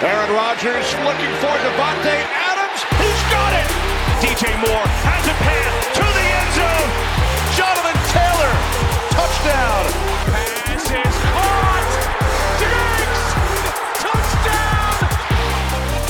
Aaron Rodgers looking for Davante Adams. He's got it. DJ Moore has a pass to the end zone. Jonathan Taylor, touchdown. Pass is caught. Diggs, touchdown.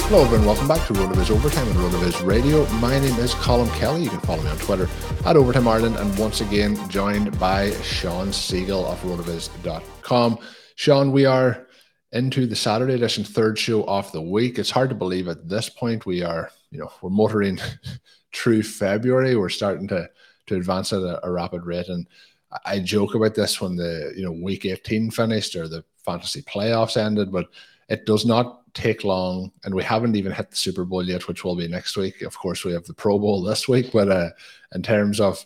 Hello, everyone. Welcome back to RotoViz Overtime and RotoViz Radio. My name is Colm Kelly. You can follow me on Twitter at Overtime Ireland, and once again joined by Shawn Siegele of RotoViz.com. Shawn, we are into the Saturday edition third show of the week. It's hard to believe at this point we are, you know, we're motoring through February. We're starting to to advance at a, a, rapid rate. And I joke about this when the you know week 18 finished or the fantasy playoffs ended, but it does not take long, and we haven't even hit the Super Bowl yet, which will be next week. Of course, we have the Pro Bowl this week, but uh, in terms of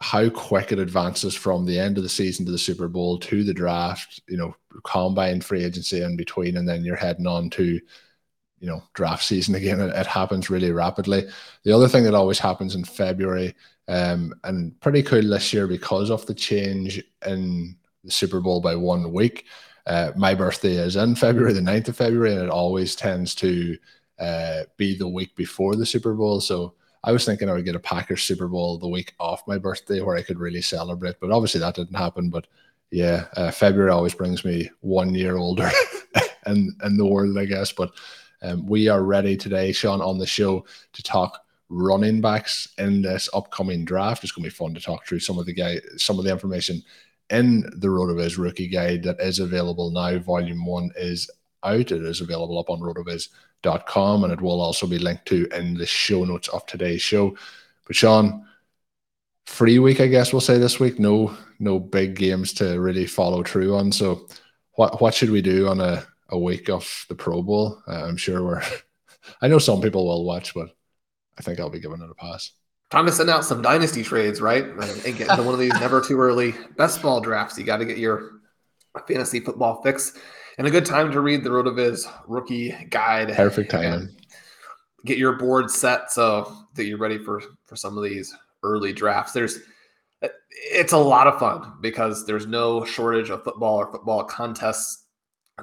how quick it advances from the end of the season to the Super Bowl to the draft, you know, combine free agency in between, and then you're heading on to, you know, draft season again. It, it happens really rapidly. The other thing that always happens in February, um, and pretty cool this year because of the change in the Super Bowl by one week. Uh, my birthday is in February, the 9th of February, and it always tends to uh, be the week before the Super Bowl. So I was thinking I would get a Packers Super Bowl the week off my birthday where I could really celebrate, but obviously that didn't happen. But yeah, uh, February always brings me one year older in, in the world, I guess. But um, we are ready today, Shawn, on the show to talk running backs in this upcoming draft. It's going to be fun to talk through some of the guy, some of the information in the RotoViz rookie guide that is available now. Volume one is out. It is available up on RotoViz and it will also be linked to in the show notes of today's show. But Shawn, free week, I guess we'll say this week. No, no big games to really follow through on. So, what what should we do on a, a week of the Pro Bowl? Uh, I'm sure we're. I know some people will watch, but I think I'll be giving it a pass. Time to send out some dynasty trades, right? And get into one of these never too early best ball drafts. You got to get your fantasy football fix and a good time to read the RotoViz rookie guide. Perfect time. Get your board set so that you're ready for for some of these early drafts. There's it's a lot of fun because there's no shortage of football or football contests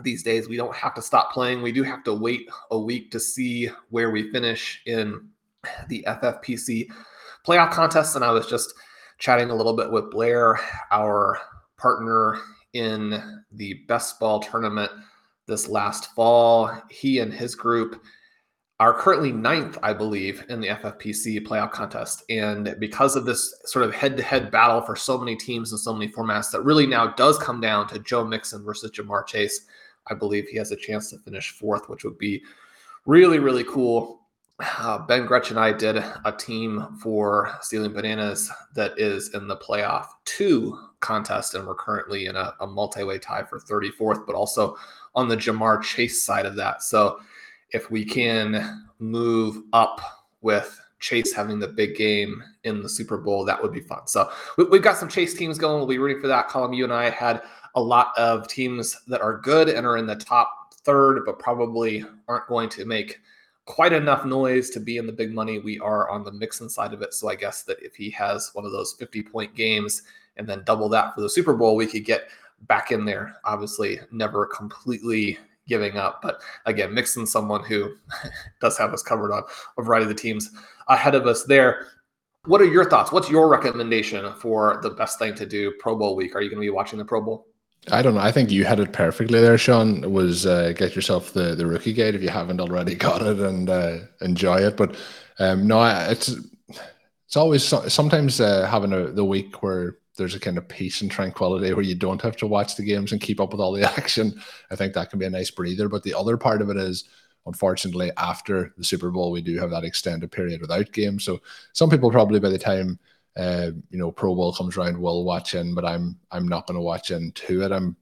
these days. We don't have to stop playing. We do have to wait a week to see where we finish in the FFPC playoff contests. And I was just chatting a little bit with Blair, our partner in the best ball tournament this last fall. He and his group are currently ninth, I believe, in the FFPC playoff contest. And because of this sort of head to head battle for so many teams and so many formats, that really now does come down to Joe Mixon versus Ja'Marr Chase. I believe he has a chance to finish fourth, which would be really, really cool uh, Ben Gretch and I did a team for Stealing Bananas that is in the playoff two contest, and we're currently in a, a multi way tie for 34th, but also on the Ja'Marr Chase side of that. So if we can move up with Chase having the big game in the Super Bowl, that would be fun. So we, have got some Chase teams going. We'll be rooting for that. Colm, you and I had a lot of teams that are good and are in the top third, but probably aren't going to make quite enough noise to be in the big money. We are on the Mixon side of it. So I guess that if he has one of those 50 point games and then double that for the Super Bowl, we could get back in there. Obviously, never completely giving up. But again, Mixon, someone who does have us covered on a variety of the teams ahead of us there. What are your thoughts? What's your recommendation for the best thing to do Pro Bowl week? Are you going to be watching the Pro Bowl? I don't know. I think you had it perfectly there, Shawn. Was uh, get yourself the, the rookie guide if you haven't already got it and uh, enjoy it. But um, no, it's it's always sometimes uh, having a, the week where there's a kind of peace and tranquility where you don't have to watch the games and keep up with all the action. I think that can be a nice breather. But the other part of it is, unfortunately, after the Super Bowl, we do have that extended period without games. So some people probably by the time uh, you know Pro Bowl comes around will watch in, but I'm I'm not going to watch into it. I'm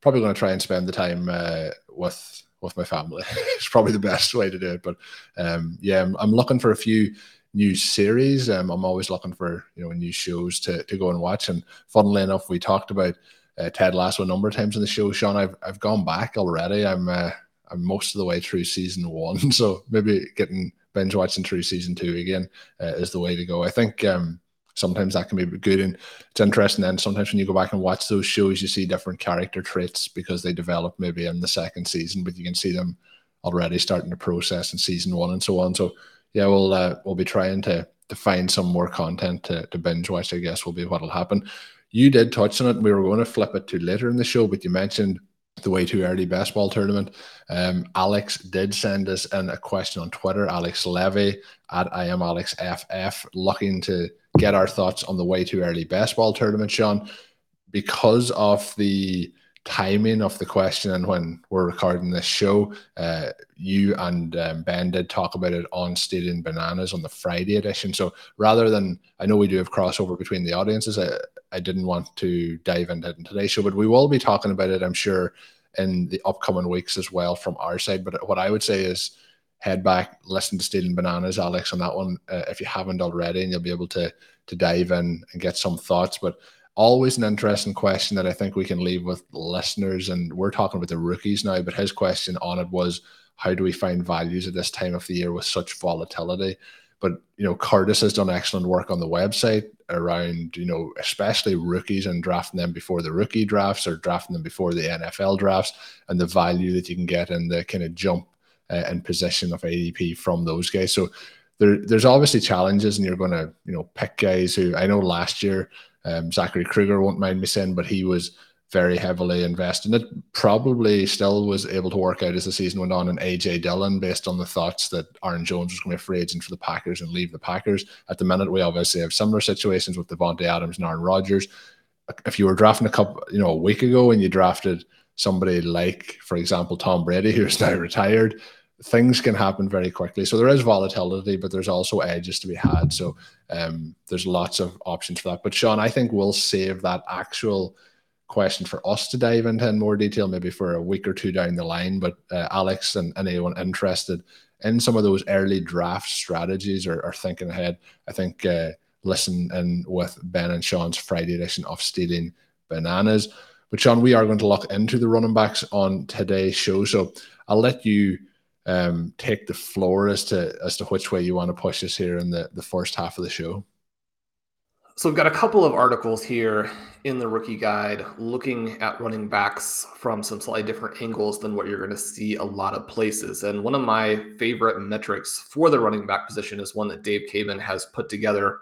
probably going to try and spend the time uh, with with my family. it's probably the best way to do it. But um, yeah, I'm, I'm looking for a few new series. Um, I'm always looking for you know new shows to, to go and watch. And funnily enough, we talked about uh, Ted Lasso a number of times in the show. Shawn, I've I've gone back already. I'm uh, I'm most of the way through season one, so maybe getting binge watching through season two again uh, is the way to go. I think um, sometimes that can be good and it's interesting. Then sometimes when you go back and watch those shows, you see different character traits because they develop maybe in the second season, but you can see them already starting to process in season one and so on. So yeah, we'll uh, we'll be trying to to find some more content to, to binge watch. I guess will be what'll happen. You did touch on it. We were going to flip it to later in the show, but you mentioned the way too early best ball tournament. Um, Alex did send us in a question on Twitter. Alex Levy at I am Alex FF, looking to get our thoughts on the way too early best ball tournament, Shawn, because of the timing of the question and when we're recording this show, uh, you and um, Ben did talk about it on Stealing Bananas on the Friday edition. So rather than, I know we do have crossover between the audiences, I, I didn't want to dive into it in today's show, but we will be talking about it, I'm sure, in the upcoming weeks as well from our side. But what I would say is head back, listen to Stealing Bananas, Alex, on that one uh, if you haven't already, and you'll be able to to dive in and get some thoughts. But always an interesting question that I think we can leave with listeners. And we're talking about the rookies now, but his question on it was how do we find values at this time of the year with such volatility? But you know, Curtis has done excellent work on the website around, you know, especially rookies and drafting them before the rookie drafts or drafting them before the NFL drafts and the value that you can get in the kind of jump uh, and position of ADP from those guys. So there, there's obviously challenges, and you're going to, you know, pick guys who I know last year um, Zachary Kruger won't mind me saying, but he was very heavily invested. And it probably still was able to work out as the season went on. And AJ Dillon, based on the thoughts that Aaron Jones was going to be free agent for the Packers and leave the Packers. At the minute, we obviously have similar situations with Davante Adams and Aaron Rodgers. If you were drafting a couple, you know, a week ago, and you drafted somebody like, for example, Tom Brady, who's now retired, things can happen very quickly. So there is volatility, but there's also edges to be had. So um, there's lots of options for that. But Shawn, I think we'll save that actual question for us to dive into in more detail, maybe for a week or two down the line. But uh, Alex and, anyone interested in some of those early draft strategies or, or thinking ahead, I think uh, listen in with Ben and Shawn's Friday edition of Stealing Bananas. But Shawn, we are going to look into the running backs on today's show. So I'll let you um, take the floor as to as to which way you want to push us here in the the first half of the show. So we've got a couple of articles here in the rookie guide looking at running backs from some slightly different angles than what you're going to see a lot of places. And one of my favorite metrics for the running back position is one that Dave Caban has put together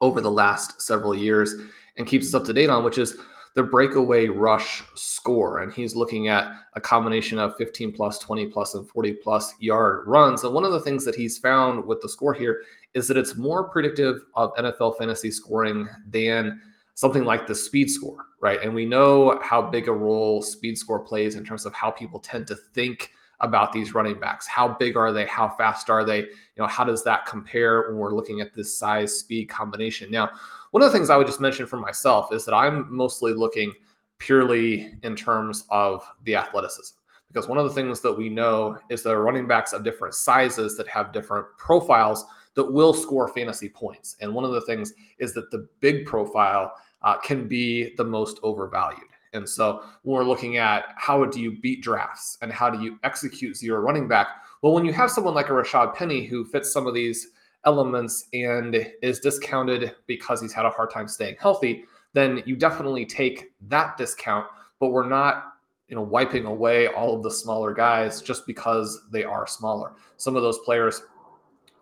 over the last several years and keeps us up to date on, which is the breakaway rush score. And he's looking at a combination of 15 plus, 20 plus, and 40 plus yard runs. And one of the things that he's found with the score here is that it's more predictive of NFL fantasy scoring than something like the speed score, right? And we know how big a role speed score plays in terms of how people tend to think about these running backs. How big are they? How fast are they? You know, how does that compare when we're looking at this size speed combination? Now, one of the things I would just mention for myself is that I'm mostly looking purely in terms of the athleticism. Because one of the things that we know is are running backs of different sizes that have different profiles that will score fantasy points. And one of the things is that the big profile uh, can be the most overvalued. And so when we're looking at how do you beat drafts and how do you execute zero running back, well, when you have someone like a Rashad Penny who fits some of these elements and is discounted because he's had a hard time staying healthy, then you definitely take that discount. But we're not, you know, wiping away all of the smaller guys just because they are smaller. Some of those players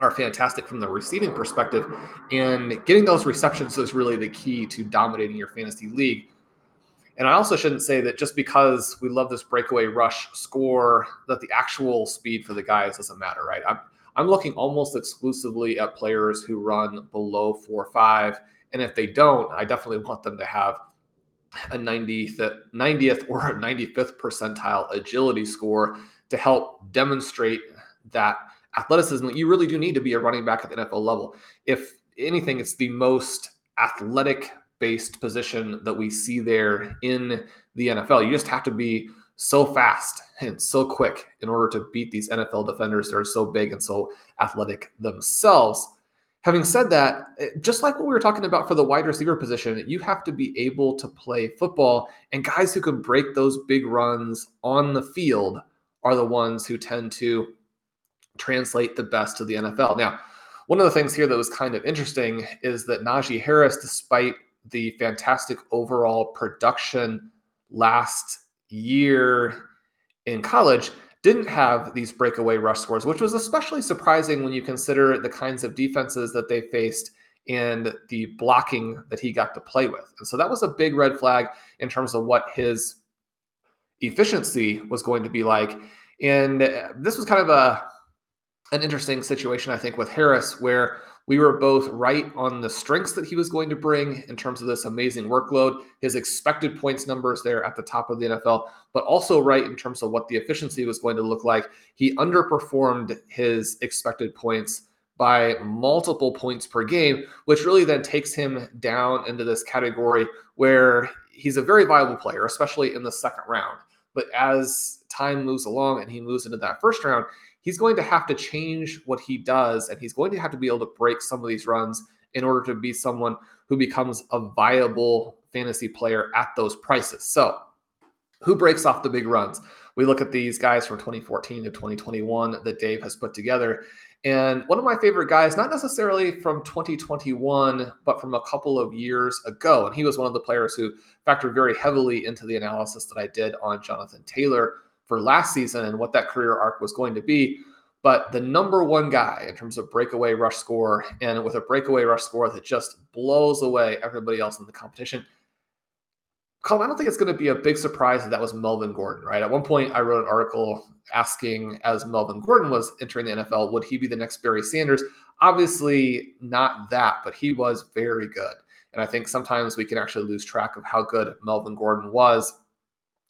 are fantastic from the receiving perspective, and getting those receptions is really the key to dominating your fantasy league. And I also shouldn't say that just because we love this breakaway rush score, that the actual speed for the guys doesn't matter, right? I'm, I'm looking almost exclusively at players who run below four five. And if they don't, I definitely want them to have a 90th, 90th or a 95th percentile agility score to help demonstrate that athleticism you really do need to be a running back at the NFL level. If anything, it's the most athletic based position that we see there in the NFL. You just have to be so fast and so quick in order to beat these NFL defenders that are so big and so athletic themselves. Having said that, eh, just like what we were talking about for the wide receiver position, you have to be able to play football, and guys who can break those big runs on the field are the ones who tend to translate the best to the NFL. Now, one of the things here that was kind of interesting is that Najee Harris, despite the fantastic overall production last year in college, didn't have these breakaway rush scores, which was especially surprising when you consider the kinds of defenses that they faced and the blocking that he got to play with. And so that was a big red flag in terms of what his efficiency was going to be like. And this was kind of a an interesting situation, I think, with Harris, where we were both right on the strengths that he was going to bring in terms of this amazing workload, his expected points numbers there at the top of the NFL, but also right in terms of what the efficiency was going to look like. He underperformed his expected points by multiple points per game, which really then takes him down into this category where he's a very viable player, especially in the second round. But as time moves along and he moves into that first round, he's going to have to change what he does and he's going to have to be able to break some of these runs in order to be someone who becomes a viable fantasy player at those prices. So, who breaks off the big runs? We look at these guys from 2014 to 2021 that Dave has put together. And one of my favorite guys, not necessarily from 2021, but from a couple of years ago. And he was one of the players who factored very heavily into the analysis that I did on Jonathan Taylor for last season and what that career arc was going to be. But the number one guy in terms of breakaway rush score and with a breakaway rush score that just blows away everybody else in the competition. Colm, I don't think it's going to be a big surprise that that was Melvin Gordon, right? At one point, I wrote an article asking, as Melvin Gordon was entering the NFL, would he be the next Barry Sanders? Obviously, not that, but he was very good. And I think sometimes we can actually lose track of how good Melvin Gordon was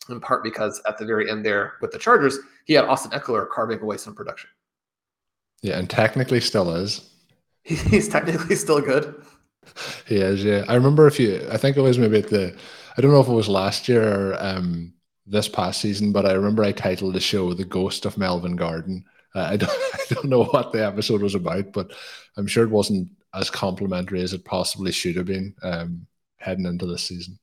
in part because at the very end there with the Chargers, he had Austin Ekeler carving away some production. Yeah, and technically still is. He's technically still good. He is, yeah. I remember if you, I think it was maybe at the, I don't know if it was last year or um, this past season, but I remember I titled the show "The Ghost of Melvin Gordon." Uh, I don't, I don't know what the episode was about, but I'm sure it wasn't as complimentary as it possibly should have been um, heading into this season.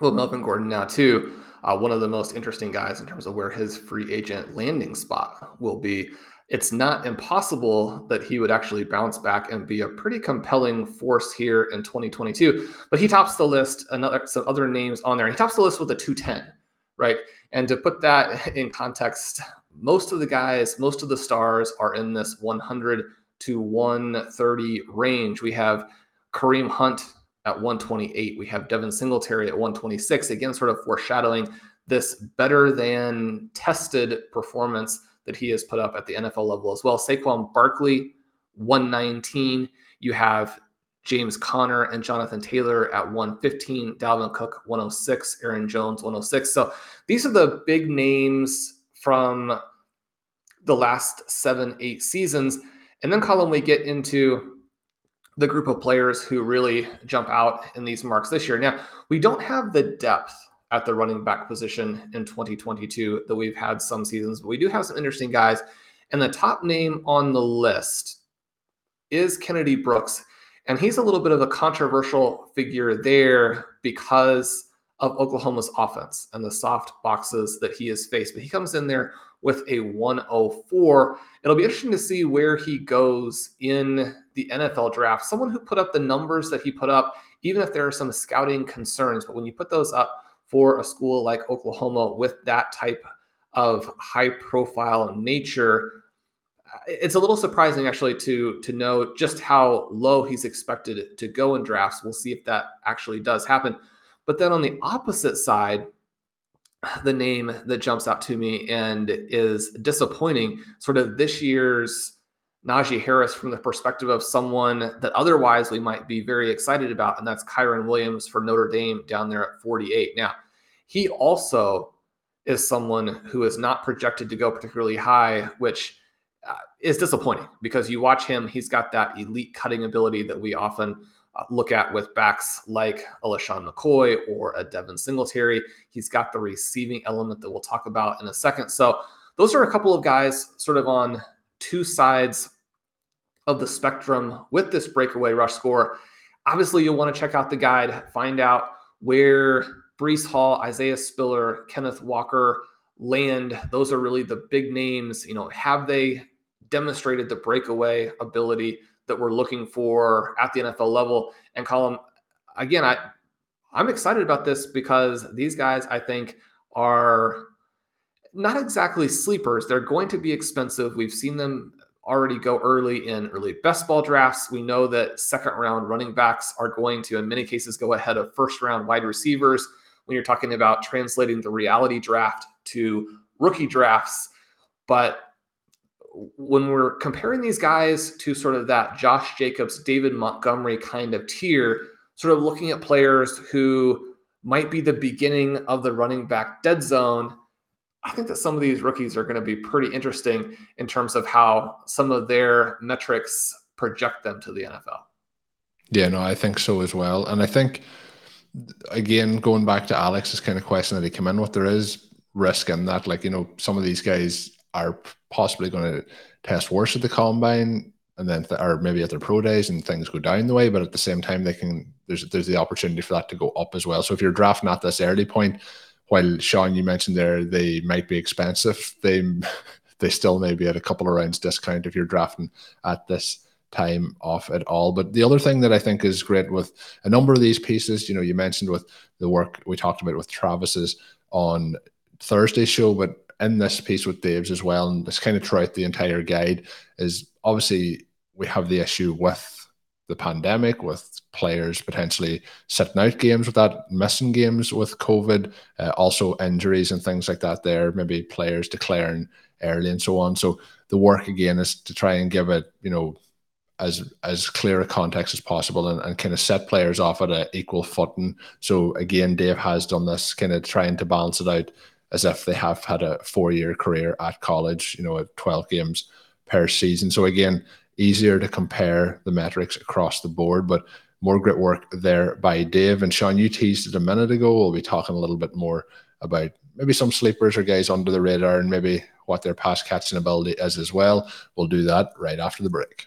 Well, Melvin Gordon now too uh, one of the most interesting guys in terms of where his free agent landing spot will be. It's not impossible that he would actually bounce back and be a pretty compelling force here in 2022. But he tops the list. Another some other names on there. He tops the list with a 210, right? And to put that in context, most of the guys, most of the stars are in this 100 to 130 range. We have Kareem Hunt at 128. We have Devin Singletary at 126. Again, sort of foreshadowing this better than tested performance that he has put up at the NFL level as well. Saquon Barkley, 119. You have James Conner and Jonathan Taylor at 115, Dalvin Cook 106, Aaron Jones 106. So these are the big names from the last seven, eight seasons. And then, Colm, we get into the group of players who really jump out in these marks this year. Now, we don't have the depth at the running back position in 2022 that we've had some seasons, but we do have some interesting guys. And the top name on the list is Kennedy Brooks. And he's a little bit of a controversial figure there because of Oklahoma's offense and the soft boxes that he has faced. But he comes in there with a 104. It'll be interesting to see where he goes in the NFL draft. Someone who put up the numbers that he put up, even if there are some scouting concerns, but when you put those up for a school like Oklahoma with that type of high profile nature, it's a little surprising actually to to know just how low he's expected to go in drafts. We'll see if that actually does happen. But then on the opposite side, the name that jumps out to me and is disappointing, sort of this year's Najee Harris from the perspective of someone that otherwise we might be very excited about, and that's Kyren Williams for Notre Dame down there at 48. Now, he also is someone who is not projected to go particularly high, which uh, is disappointing because you watch him, he's got that elite cutting ability that we often look at with backs like a LeSean McCoy or a Devin Singletary. He's got the receiving element that we'll talk about in a second. So, those are a couple of guys sort of on two sides of the spectrum with this breakaway rush score. Obviously, you'll want to check out the guide, find out where Breece Hall, Isaiah Spiller, Kenneth Walker land. Those are really the big names. You know, have they demonstrated the breakaway ability that we're looking for at the NFL level? And Colm, again, I I'm excited about this because these guys, I think, are not exactly sleepers. They're going to be expensive. We've seen them already go early in early best ball drafts. We know that second round running backs are going to, in many cases, go ahead of first round wide receivers. When you're talking about translating the reality draft to rookie drafts, but when we're comparing these guys to sort of that Josh Jacobs, David Montgomery kind of tier, sort of looking at players who might be the beginning of the running back dead zone I think that some of these rookies are going to be pretty interesting in terms of how some of their metrics project them to the NFL. Yeah, no, I think so as well. And I think, again, going back to Alex's kind of question that he came in with, there is risk in that. Like, you know, some of these guys are possibly going to test worse at the combine and then or maybe at their pro days and things go down the way but at the same time they can there's there's the opportunity for that to go up as well so if you're drafting at this early point while Shawn, you mentioned there they might be expensive, they they still may be at a couple of rounds discount if you're drafting at this time off at all. But the other thing that I think is great with a number of these pieces, you know, you mentioned with the work we talked about with Travis's on Thursday show, but in this piece with Dave's as well, and it's kind of throughout the entire guide, is obviously we have the issue with the pandemic, with players potentially sitting out games with that, missing games with COVID, uh, also injuries and things like that. There, maybe players declaring early and so on. So the work again is to try and give it, you know, as as clear a context as possible and, and kind of set players off at an equal footing. So again, Dave has done this, kind of trying to balance it out as if they have had a four year career at college, you know, at 12 games per season. So again, easier to compare the metrics across the board, but more great work there by Dave. And Shawn, you teased it a minute ago. We'll be talking a little bit more about maybe some sleepers or guys under the radar and maybe what their pass catching ability is as well. We'll do that right after the break.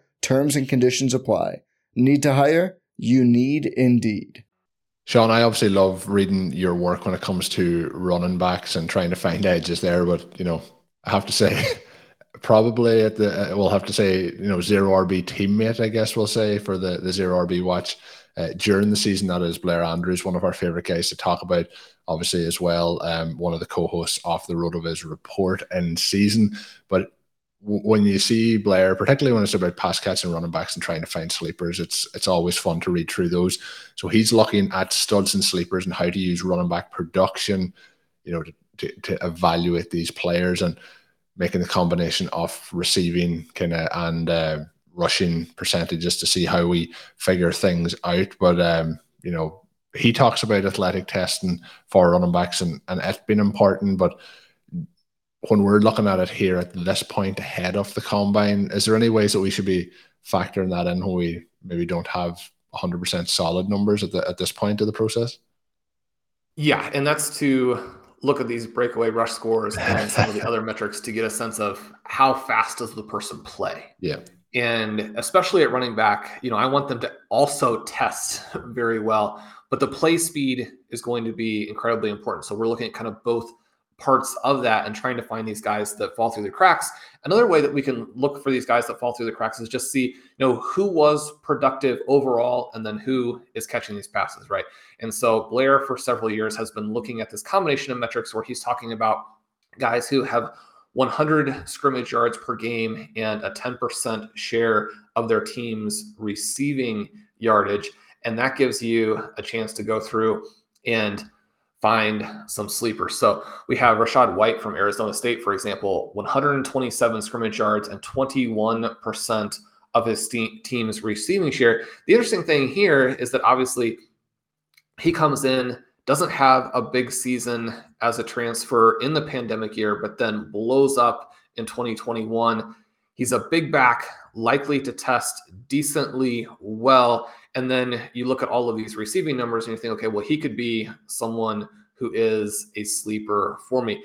Terms and conditions apply. Need to hire? You need Indeed. Shawn, I obviously love reading your work when it comes to running backs and trying to find edges there, but you know, I have to say, probably at the uh, we'll have to say you know zero RB teammate I guess we'll say for the the zero RB watch uh, during the season that is Blair Andrews one of our favorite guys to talk about obviously as well um, one of the co-hosts off the road of his report in season but when you see Blair, particularly when it's about pass catch and running backs and trying to find sleepers, it's it's always fun to read through those. So he's looking at studs and sleepers and how to use running back production, you know, to, to, to evaluate these players and making the combination of receiving kind of and uh, rushing percentages to see how we figure things out. But um, you know, he talks about athletic testing for running backs and and it's been important, but when we're looking at it here at this point ahead of the combine, is there any ways that we should be factoring that in when we maybe don't have 100% solid numbers at, the, at this point of the process? Yeah, and that's to look at these breakaway rush scores and some of the other metrics to get a sense of how fast does the person play. Yeah. And especially at running back, you know, I want them to also test very well, but the play speed is going to be incredibly important. So we're looking at kind of both parts of that and trying to find these guys that fall through the cracks. Another way that we can look for these guys that fall through the cracks is just see, you know, who was productive overall and then who is catching these passes, right? And so Blair for several years has been looking at this combination of metrics where he's talking about guys who have 100 scrimmage yards per game and a 10% share of their team's receiving yardage. And that gives you a chance to go through and find some sleepers. So we have Rachaad White from Arizona State, for example, 127 scrimmage yards and 21% of his team's receiving share. The interesting thing here is that obviously he comes in, doesn't have a big season as a transfer in the pandemic year, but then blows up in 2021. He's a big back, likely to test decently well. And then you look at all of these receiving numbers and you think, okay, well, he could be someone who is a sleeper for me.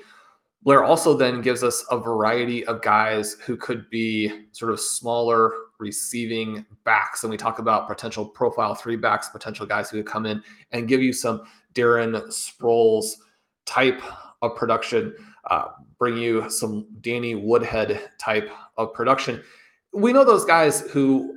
Blair also then gives us a variety of guys who could be sort of smaller receiving backs. And we talk about potential profile three backs, potential guys who could come in and give you some Darren Sproles type of production, uh, bring you some Danny Woodhead type of production. We know those guys who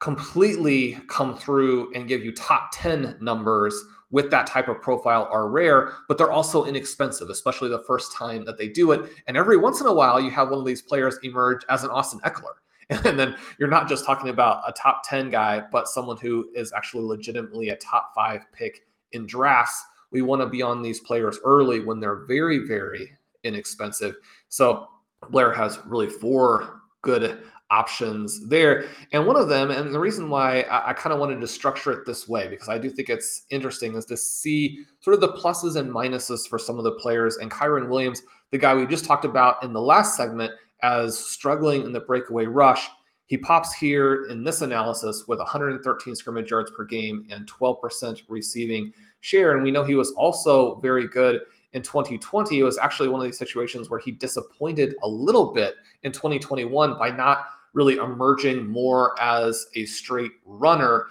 completely come through and give you top 10 numbers with that type of profile are rare, but they're also inexpensive, especially the first time that they do it. And every once in a while, you have one of these players emerge as an Austin Ekeler. And then you're not just talking about a top 10 guy, but someone who is actually legitimately a top five pick in drafts. We want to be on these players early when they're very, very inexpensive. So Blair has really four good options there. And one of them, and the reason why I, I kind of wanted to structure it this way, because I do think it's interesting, is to see sort of the pluses and minuses for some of the players. And Kyren Williams, the guy we just talked about in the last segment, as struggling in the breakaway rush. He pops here in this analysis with 113 scrimmage yards per game and 12% receiving share. And we know he was also very good in 2020. It was actually one of these situations where he disappointed a little bit in 2021 by not really emerging more as a straight runner,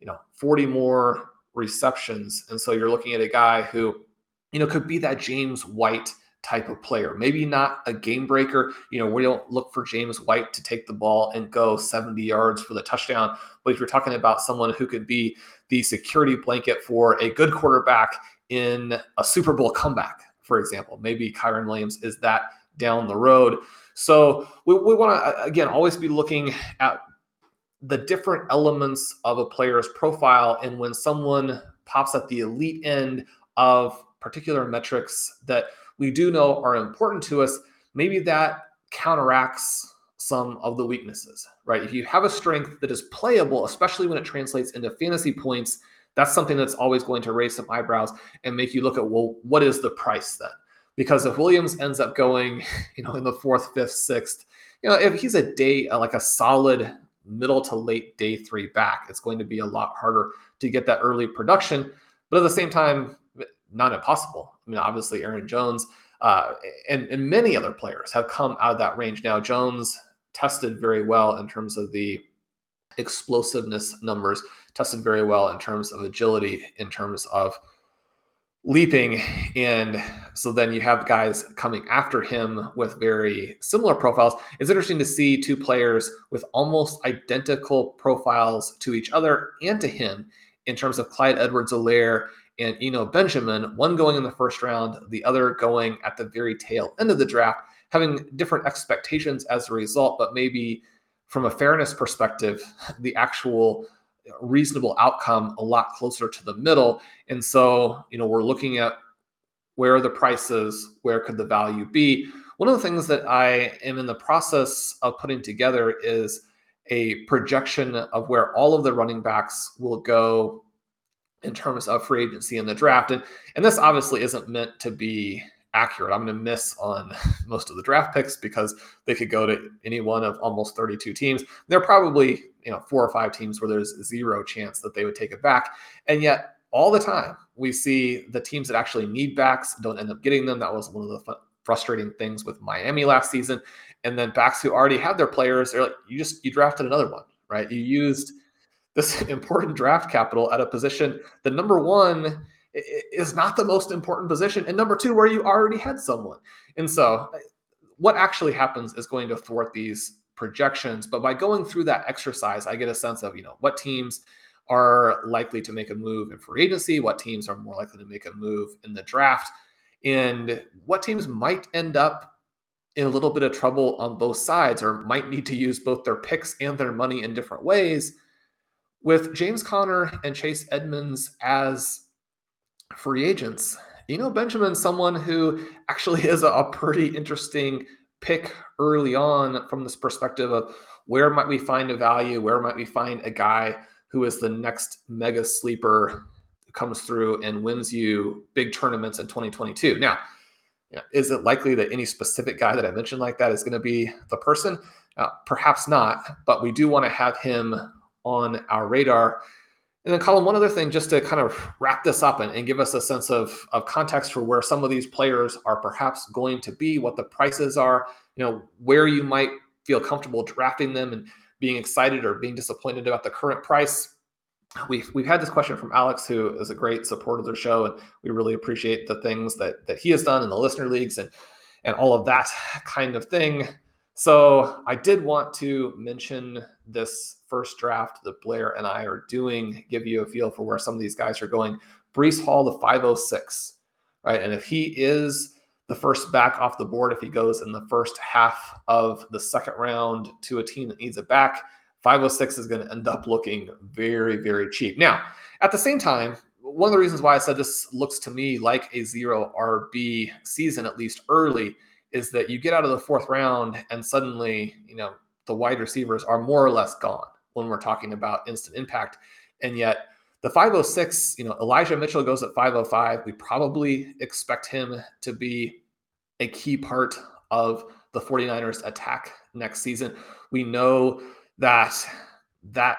you know, 40 more receptions. And so you're looking at a guy who, you know, could be that James White type of player. Maybe not a game breaker. You know, we don't look for James White to take the ball and go 70 yards for the touchdown. But if you're talking about someone who could be the security blanket for a good quarterback in a Super Bowl comeback, for example, maybe Kyren Williams is that down the road. So we, we want to, uh, again, always be looking at the different elements of a player's profile. And when someone pops at the elite end of particular metrics that we do know are important to us, maybe that counteracts some of the weaknesses, right? If you have a strength that is playable, especially when it translates into fantasy points, that's something that's always going to raise some eyebrows and make you look at, well, what is the price then? Because if Williams ends up going, you know, in the fourth, fifth, sixth, you know, if he's a day uh, like a solid middle to late day three back, it's going to be a lot harder to get that early production. But at the same time, not impossible. I mean, obviously, Aaron Jones uh, and, and many other players have come out of that range. Now, Jones tested very well in terms of the explosiveness numbers, tested very well in terms of agility, in terms of leaping and so then you have guys coming after him with very similar profiles. It's interesting to see two players with almost identical profiles to each other and to him in terms of clyde edwards-helaire and eno benjamin one going in the first round the other going at the very tail end of the draft having different expectations as a result but maybe from a fairness perspective the actual reasonable outcome a lot closer to the middle. And so, you know, we're looking at where are the prices, where could the value be? One of the things that I am in the process of putting together is a projection of where all of the running backs will go in terms of free agency in the draft. And, and this obviously isn't meant to be accurate. I'm going to miss on most of the draft picks because they could go to any one of almost 32 teams. There are probably you know four or five teams where there's zero chance that they would take it back, and yet all the time we see the teams that actually need backs don't end up getting them. That was one of the frustrating things with Miami last season. And then backs who already had their players, they're like, you just you drafted another one, right? You used this important draft capital at a position. The number one is not the most important position. And number two, where you already had someone. And so what actually happens is going to thwart these projections. But by going through that exercise, I get a sense of, you know, what teams are likely to make a move in free agency, what teams are more likely to make a move in the draft, and what teams might end up in a little bit of trouble on both sides or might need to use both their picks and their money in different ways. With James Conner and Chase Edmonds as free agents. You know, Benjamin, someone who actually is a, a pretty interesting pick early on from this perspective of where might we find a value, where might we find a guy who is the next mega sleeper comes through and wins you big tournaments in 2022. Now, is it likely that any specific guy that I mentioned like that is going to be the person? Uh, perhaps not, but we do want to have him on our radar and then, Colm, one other thing just to kind of wrap this up and, and, give us a sense of, of context for where some of these players are perhaps going to be, what the prices are, you know, where you might feel comfortable drafting them and being excited or being disappointed about the current price. We've, we've had this question from Alex, who is a great supporter of the show, and we really appreciate the things that, that he has done in the listener leagues and, and all of that kind of thing. So I did want to mention this first draft that Blair and I are doing, give you a feel for where some of these guys are going. Breece Hall, the 506, right? And if he is the first back off the board, if he goes in the first half of the second round to a team that needs a back, 506 is going to end up looking very, very cheap. Now, at the same time, one of the reasons why I said this looks to me like a zero RB season, at least early, is that you get out of the fourth round and suddenly, you know, the wide receivers are more or less gone when we're talking about instant impact. And yet, the 506, you know, Elijah Mitchell goes at 505. We probably expect him to be a key part of the 49ers attack next season. We know that that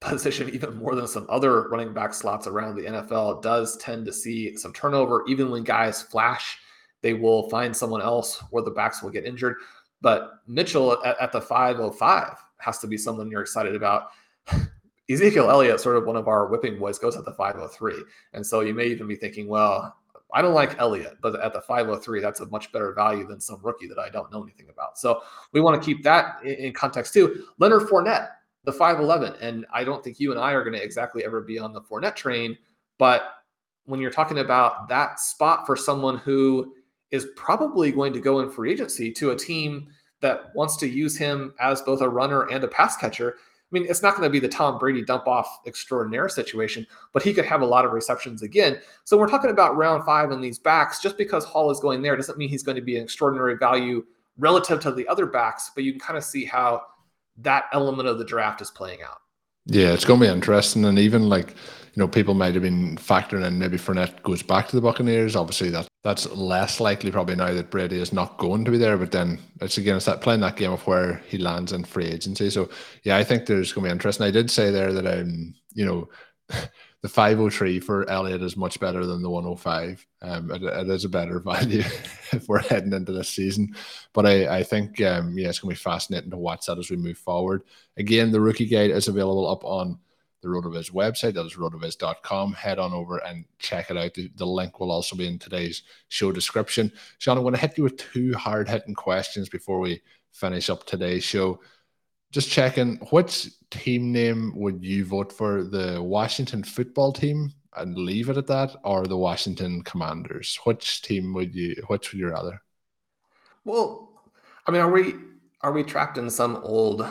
position, even more than some other running back slots around the NFL, does tend to see some turnover. Even when guys flash they will find someone else or the backs will get injured. But Mitchell at, at the 505 has to be someone you're excited about. Ezekiel Elliott, sort of one of our whipping boys, goes at the 503. And so you may even be thinking, well, I don't like Elliott, but at the 503, that's a much better value than some rookie that I don't know anything about. So we want to keep that in, context too. Leonard Fournette, the 511. And I don't think you and I are going to exactly ever be on the Fournette train. But when you're talking about that spot for someone who is probably going to go in free agency to a team that wants to use him as both a runner and a pass catcher. I mean, it's not going to be the Tom Brady dump off extraordinaire situation, but he could have a lot of receptions again. So we're talking about round five in these backs. Just because Hall is going there doesn't mean he's going to be an extraordinary value relative to the other backs, but you can kind of see how that element of the draft is playing out. Yeah, it's going to be interesting. And even like, you know, people might have been factoring in maybe Fournette goes back to the Buccaneers. Obviously, that that's less likely probably now that Brady is not going to be there. But then it's again, it's that playing that game of where he lands in free agency. So yeah, I think there's going to be interesting. I did say there that um, you know, the 503 for Elliott is much better than the 105. Um, it, it is a better value if we're heading into this season. But I, I think, um, yeah, it's going to be fascinating to watch that as we move forward. Again, the rookie guide is available up on the RotoViz website. That is rotoviz.com. Head on over and check it out. The, the, link will also be in today's show description. Shawn, I'm going to hit you with two hard hitting questions before we finish up today's show. Just checking, which team name would you vote for? The Washington football team and leave it at that, or the Washington Commanders? Which team would you? Which would you rather? Well, I mean, are we are we trapped in some old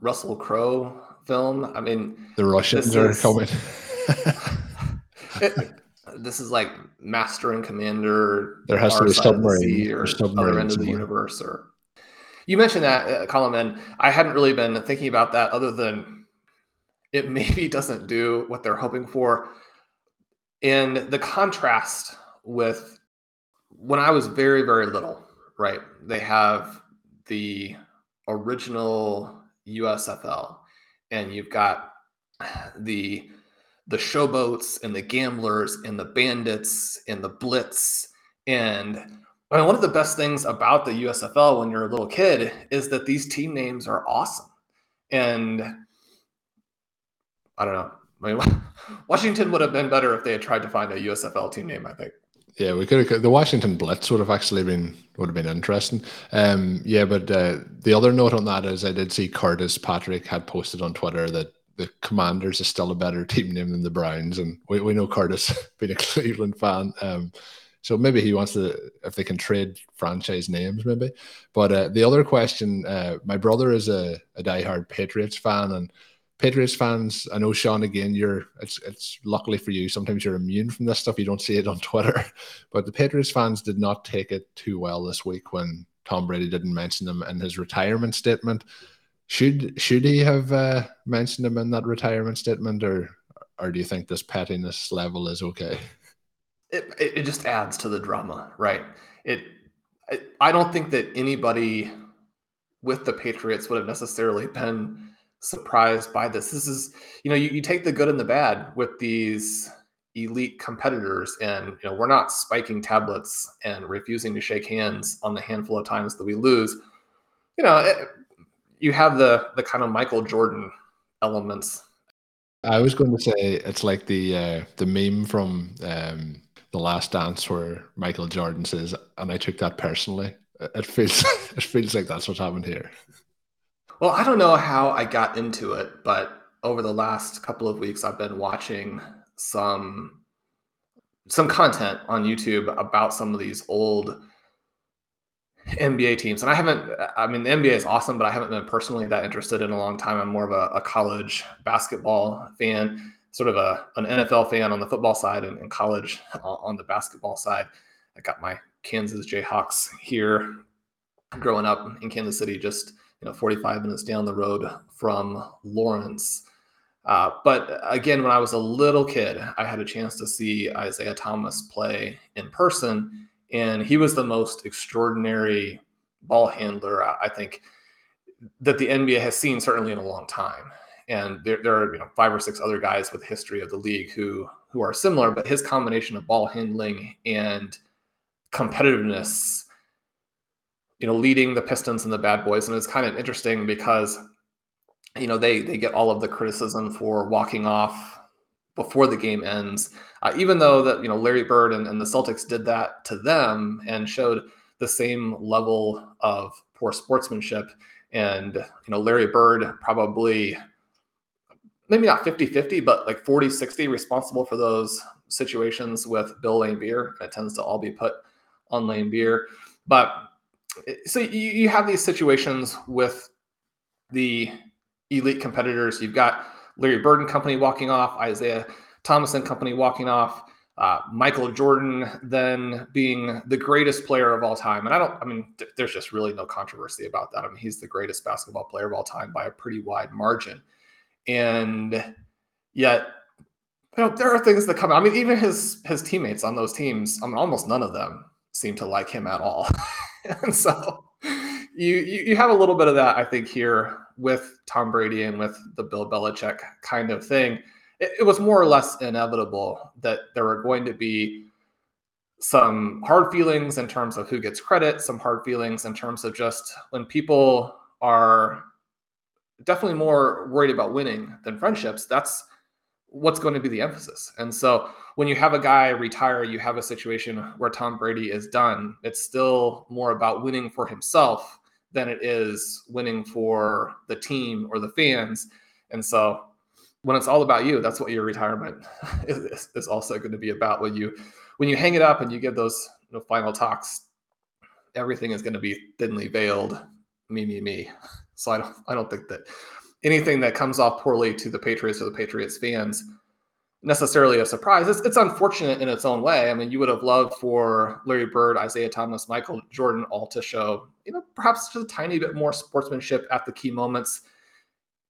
Russell Crowe film? I mean, the Russians are is, coming. it, this is like Master and Commander. There has to be submarine or other end of the universe. Or you mentioned that, uh, Colm, and I hadn't really been thinking about that other than it maybe doesn't do what they're hoping for. And the contrast with when I was very, very little, right? They have the original USFL, and you've got the the showboats and the gamblers and the bandits and the blitz and I mean, one of the best things about the USFL when you're a little kid is that these team names are awesome. And I don't know. I mean, Washington would have been better if they had tried to find a USFL team name, I think. Yeah, we could have. The Washington Blitz would have actually been would have been interesting. Um, yeah, but uh, the other note on that is I did see Curtis Patrick had posted on Twitter that the Commanders is still a better team name than the Browns, and we, we know Curtis being a Cleveland fan. Um, so maybe he wants to, if they can trade franchise names, maybe. But uh, the other question, uh, my brother is a, a diehard Patriots fan, and Patriots fans, I know Shawn again, you're it's it's luckily for you, sometimes you're immune from this stuff. You don't see it on Twitter. But the Patriots fans did not take it too well this week when Tom Brady didn't mention them in his retirement statement. Should should he have uh, mentioned them in that retirement statement, or or do you think this pettiness level is okay? It it just adds to the drama, right? It I don't think that anybody with the Patriots would have necessarily been surprised by this. This is, you know, you, you take the good and the bad with these elite competitors, and you know, we're not spiking tablets and refusing to shake hands on the handful of times that we lose. You know, it, you have the the kind of Michael Jordan elements. I was going to say it's like the uh, the meme from um, the Last Dance where Michael Jordan says, and I took that personally. It feels it feels like that's what's happened here. Well, I don't know how I got into it, but over the last couple of weeks, I've been watching some some content on YouTube about some of these old NBA teams. And I haven't, I mean, the NBA is awesome, but I haven't been personally that interested in a long time. I'm more of a, a college basketball fan, sort of a, an NFL fan on the football side and, and college on the basketball side. I got my Kansas Jayhawks here growing up in Kansas City, just you know 45 minutes down the road from Lawrence. Uh, but again, when I was a little kid, I had a chance to see Isiah Thomas play in person, and he was the most extraordinary ball handler I think that the NBA has seen certainly in a long time. And there, there are you know five or six other guys with history of the league who who are similar, but his combination of ball handling and competitiveness you know, leading the Pistons and the Bad Boys, and it's kind of interesting because, you know, they they get all of the criticism for walking off before the game ends, uh, even though that you know Larry Bird and, and the Celtics did that to them and showed the same level of poor sportsmanship. And you know, Larry Bird probably maybe not 50-50, but like 40-60 responsible for those situations with Bill Laimbeer. It tends to all be put on Laimbeer. But so you, you have these situations with the elite competitors. You've got Larry Bird and company walking off, Isiah Thomas and company walking off, uh, Michael Jordan then being the greatest player of all time. And I don't, I mean, th- there's just really no controversy about that. I mean, he's the greatest basketball player of all time by a pretty wide margin. And yet, you know, there are things that come. I mean, even his his teammates on those teams, I mean, almost none of them seem to like him at all. and so you, you, you have a little bit of that, I think, here with Tom Brady and with the Bill Belichick kind of thing. It, it was more or less inevitable that there were going to be some hard feelings in terms of who gets credit, some hard feelings in terms of just when people are definitely more worried about winning than friendships. That's what's going to be the emphasis. And so when you have a guy retire, you have a situation where Tom Brady is done. It's still more about winning for himself than it is winning for the team or the fans. And so when it's all about you, that's what your retirement is, is also going to be about. When you when you hang it up and you give those you know, final talks, everything is going to be thinly veiled, me, me, me. So I don't I don't think that anything that comes off poorly to the Patriots or the Patriots fans necessarily a surprise. It's, it's unfortunate in its own way. I mean, you would have loved for Larry Bird, Isiah Thomas, Michael Jordan all to show, you know, perhaps just a tiny bit more sportsmanship at the key moments.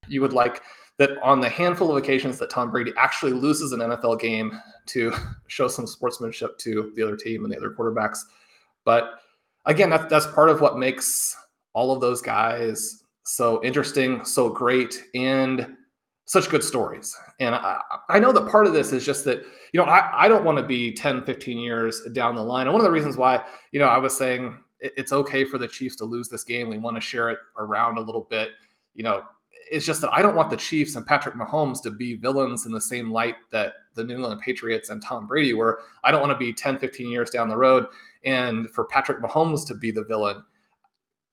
You would like that on the handful of occasions that Tom Brady actually loses an NFL game to show some sportsmanship to the other team and the other quarterbacks. But again, that's that's part of what makes all of those guys so interesting, so great, and such good stories. And I, I know that part of this is just that, you know, I, I don't want to be 10, 15 years down the line. And one of the reasons why, you know, I was saying it's okay for the Chiefs to lose this game. We want to share it around a little bit. You know, it's just that I don't want the Chiefs and Patrick Mahomes to be villains in the same light that the New England Patriots and Tom Brady were. I don't want to be 10, 15 years down the road and for Patrick Mahomes to be the villain.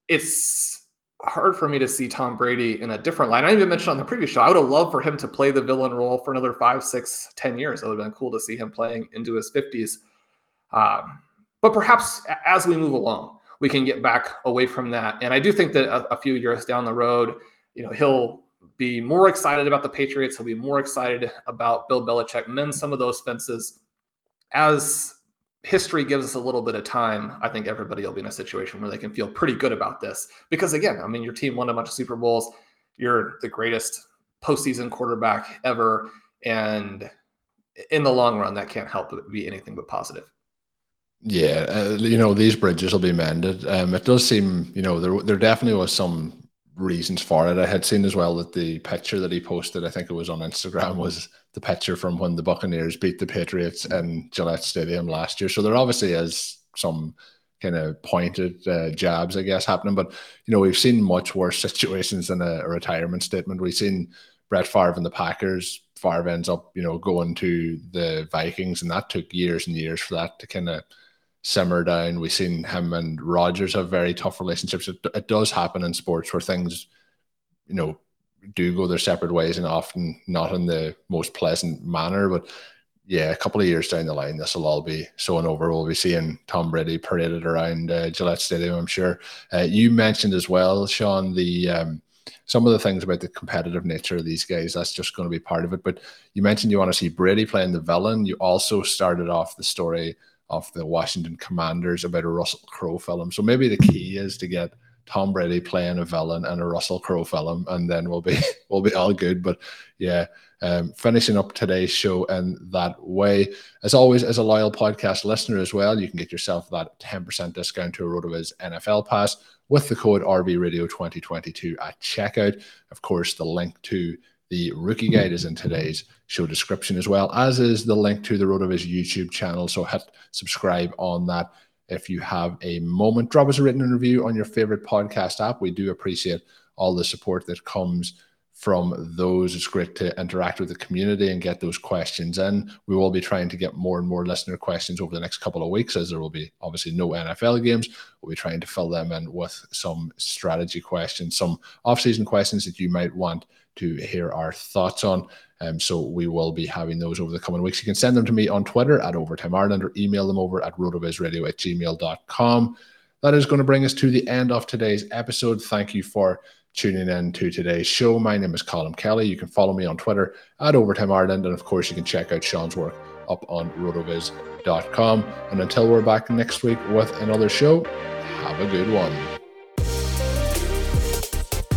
It's hard for me to see Tom Brady in a different line. I even mentioned on the previous show, I would have loved for him to play the villain role for another five, six, ten years. It would have been cool to see him playing into his 50s. Um, but perhaps as we move along, we can get back away from that. And I do think that a, a few years down the road, you know, he'll be more excited about the Patriots. He'll be more excited about Bill Belichick, mend some of those fences as history gives us a little bit of time, I think everybody will be in a situation where they can feel pretty good about this. Because again, I mean, your team won a bunch of Super Bowls. You're the greatest postseason quarterback ever. And in the long run, that can't help but be anything but positive. Yeah, uh, you know these bridges will be mended. Um, it does seem, you know, there there definitely was some reasons for it. I had seen as well that the picture that he posted, I think it was on Instagram, was the picture from when the Buccaneers beat the Patriots in Gillette Stadium last year. So there obviously is some kind of pointed uh, jabs, I guess, happening. But you know, we've seen much worse situations than a, a retirement statement. We've seen Brett Favre and the Packers. Favre ends up, you know, going to the Vikings, and that took years and years for that to kind of simmer down. We've seen him and Rodgers have very tough relationships. It, it does happen in sports where things, you know, do go their separate ways and often not in the most pleasant manner. But yeah, a couple of years down the line, this will all be sewn over. We'll be seeing Tom Brady paraded around uh, Gillette Stadium, I'm sure. Uh, you mentioned as well, Shawn, the um, some of the things about the competitive nature of these guys. That's just going to be part of it. But you mentioned you want to see Brady playing the villain. You also started off the story of the Washington Commanders about a Russell Crowe film. So maybe the key is to get Tom Brady playing a villain and a Russell Crowe film, and then we'll be we'll be all good. But yeah, um, finishing up today's show in that way. As always, as a loyal podcast listener as well, you can get yourself that 10% discount to a RotoViz NFL pass with the code RVRadio2022 at checkout. Of course, the link to the rookie guide is in today's show description as well, as is the link to the RotoViz YouTube channel. So hit subscribe on that if you have a moment. Drop us a written review on your favorite podcast app. We do appreciate all the support that comes from those. It's great to interact with the community and get those questions in. We will be trying to get more and more listener questions over the next couple of weeks, as there will be obviously no NFL games. We'll be trying to fill them in with some strategy questions, some off-season questions that you might want to hear our thoughts on. Um, so we will be having those over the coming weeks. You can send them to me on Twitter at Overtime Ireland or email them over at rotovizradio at gmail.com. That is going to bring us to the end of today's episode. Thank you for tuning in to today's show. My name is Colm Kelly. You can follow me on Twitter at Overtime Ireland. And of course, you can check out Shawn's work up on rotoviz.com. And until we're back next week with another show, have a good one.